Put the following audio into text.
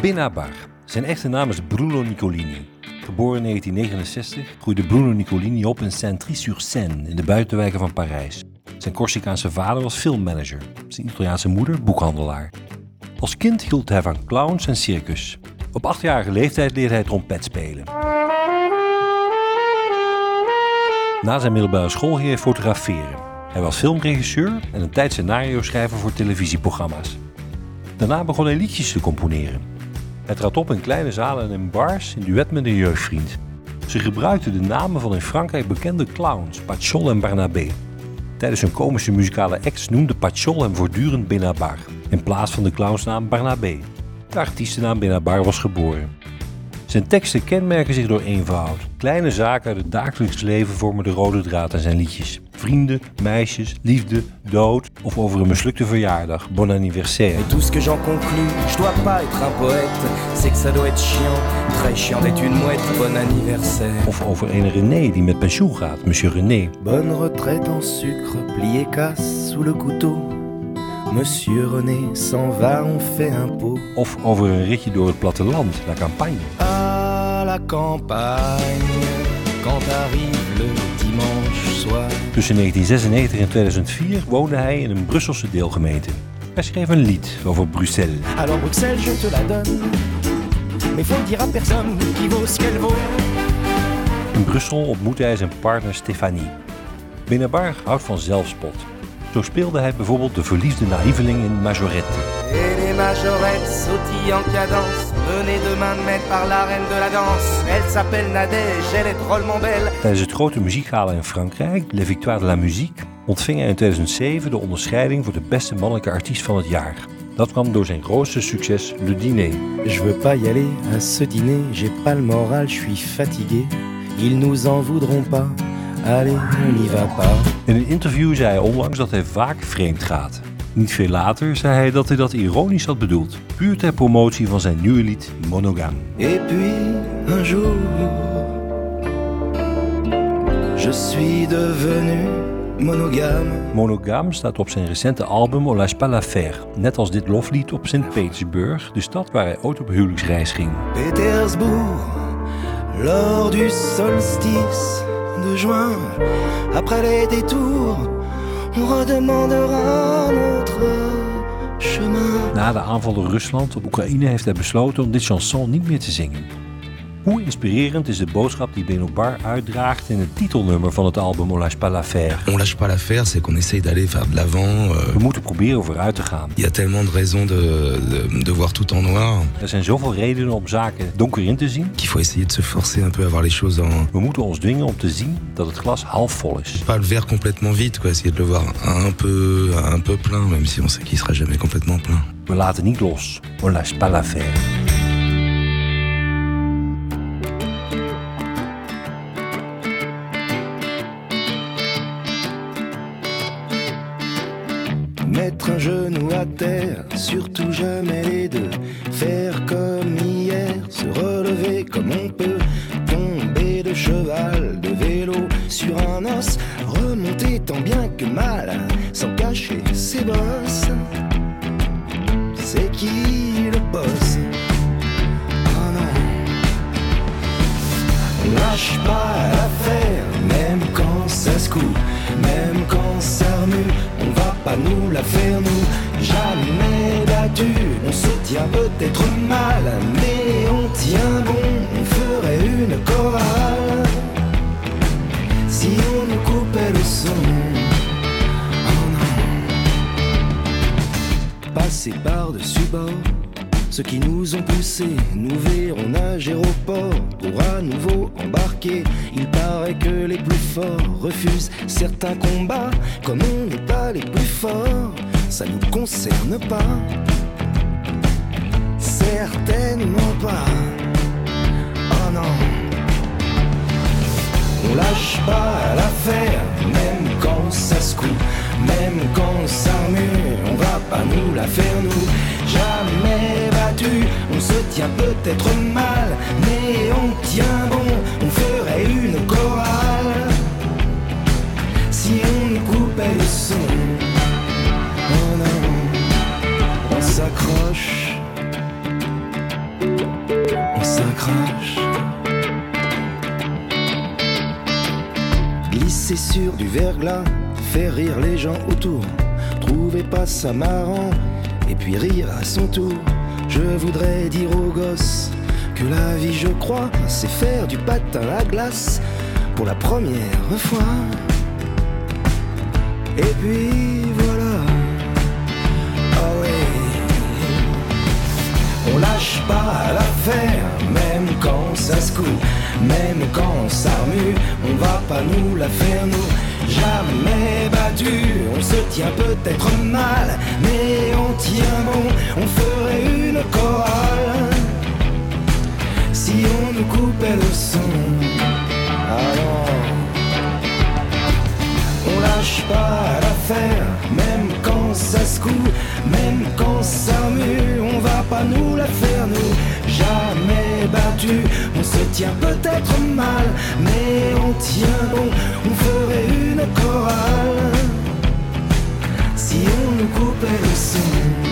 Benabar. Zijn echte naam is Bruno Nicolini. Geboren in 1969 groeide Bruno Nicolini op in Saint-Try-sur-Seine in de buitenwijken van Parijs. Zijn Corsicaanse vader was filmmanager, zijn Italiaanse moeder boekhandelaar. Als kind hield hij van clowns en circus. Op achtjarige leeftijd leerde hij trompet spelen. Na zijn middelbare school ging hij fotograferen. Hij was filmregisseur en een tijd scenario-schrijver voor televisieprogramma's. Daarna begon hij liedjes te componeren. Hij trad op in kleine zalen en bars in duet met een jeugdvriend. Ze gebruikten de namen van in Frankrijk bekende clowns, Pachol en Barnabé. Tijdens hun komische muzikale acts noemde Pachol hem voortdurend Benabar, in plaats van de clownsnaam Barnabé. De artiestennaam Benabar was geboren. Zijn teksten kenmerken zich door eenvoud. Kleine zaken uit het dagelijks leven vormen de rode draad in zijn liedjes. Vrienden, meisjes, liefde, dood of over een mislukte verjaardag, bon anniversaire. Et tout ce que j'en conclus, je dois pas être un poète, c'est que ça doit être chiant, très chiant d'être une mouette, bon anniversaire. Of over een René die met pensioen gaat, monsieur René. Bonne retraite en sucre, plié casse sous le couteau. Monsieur René s'en va, on fait un pot. Of over een ritje door het platteland, la campagne. La campagne, quand arrive le dimanche soir. Tussen 1996 en 2004 woonde hij in een Brusselse deelgemeente. Hij schreef een lied over Bruxelles. Alors Bruxelles, je te la donne, mais faut dire à personne qui vaut ce qu'elle vaut. In Brussel ontmoette hij zijn partner Stefanie. Benabar houdt van zelfspot. Zo speelde hij bijvoorbeeld de verliefde naïveling in Majorette. Et les majorettes sautillent en cadence. Venez demain me mettre par la reine de la danse. Elle s'appelle Nadège, elle est drôlement belle. Tijdens het grote muziekgala in Frankrijk, Le Victoire de la Musique, ontving hij in 2007 de onderscheiding voor de beste mannelijke artiest van het jaar. Dat kwam door zijn grootste succes, Le Dîner. Je veux pas y aller à ce dîner, j'ai pas le moral, je suis fatigué. Ils nous en voudront pas. Allez, on n'y va pas. In een interview zei hij onlangs dat hij vaak vreemd gaat. Niet veel later zei hij dat hij dat ironisch had bedoeld, puur ter promotie van zijn nieuwe lied Monogame. Et puis un jour, je suis devenu monogame. Monogame staat op zijn recente album On lâche pas l'affaire, net als dit loflied op Sint-Petersburg, de stad waar hij ooit op huwelijksreis ging. Pétersbourg, lors du solstice de juin, après les détours, Na de aanval door Rusland op Oekraïne heeft hij besloten om dit chanson niet meer te zingen. Hoe inspirerend is de boodschap die Benobar uitdraagt in het titelnummer van het album On lâche pas l'affaire? On lâche pas l'affaire, c'est qu'on essaye d'aller vers de l'avant. euh, We moeten proberen vooruit te gaan. Il y a tellement de raisons de, de, de voir tout en noir Er zijn zoveel redenen om zaken donker in te zien. qu'il faut essayer de se forcer un peu à voir les choses en... We moeten ons dwingen om te zien dat het glas half vol is. Pas le verre complètement vide, quoi. Essayer de le voir un peu, un peu plein, même si on sait qu'il sera jamais complètement plein. We laten niet los. On lâche pas l'affaire. Mettre un genou à terre, surtout jamais les deux. Faire comme hier, se relever comme on peut. Tomber de cheval, de vélo, sur un os. Remonter tant bien que mal, sans cacher ses bosses. C'est qui le boss? Oh non. On lâche pas l'affaire, même quand ça se coupe, même quand ça remue, on nous la faire nous, jamais battu, on se tient peut-être mal, mais on tient bon, on ferait une chorale, si on nous coupait le son. Oh. Passer par-dessus bord, ceux qui nous ont poussés, nous verront nager au port pour à nouveau embarquer. Il paraît que les plus forts refusent certains combats. Comme on n'est pas les plus forts, ça nous concerne pas. Certainement pas. Oh non. On lâche pas l'affaire, même quand ça se coupe, même quand ça remue, on va pas nous la faire nous. Jamais battu, on se tient peut-être mal, mais on tient bon, on ferait une chorale. Si on coupait le son, oh non, on s'accroche crache. Glisser sur du verglas, faire rire les gens autour. Trouvez pas ça marrant, et puis rire à son tour. Je voudrais dire aux gosses que la vie, je crois, c'est faire du patin à glace pour la première fois. Et puis voilà. Ah ouais. On lâche pas l'affaire, même quand ça se coule, même quand ça remue, on va pas nous la faire nous. Jamais battu, on se tient peut-être mal, mais on tient bon, on ferait une chorale. Si on nous coupait le son, alors on lâche pas l'affaire, même quand ça se coule, même quand ça remue, on va pas nous la faire nous. On se tient peut-être mal, mais on tient bon, on ferait une chorale. Si on nous coupait le son.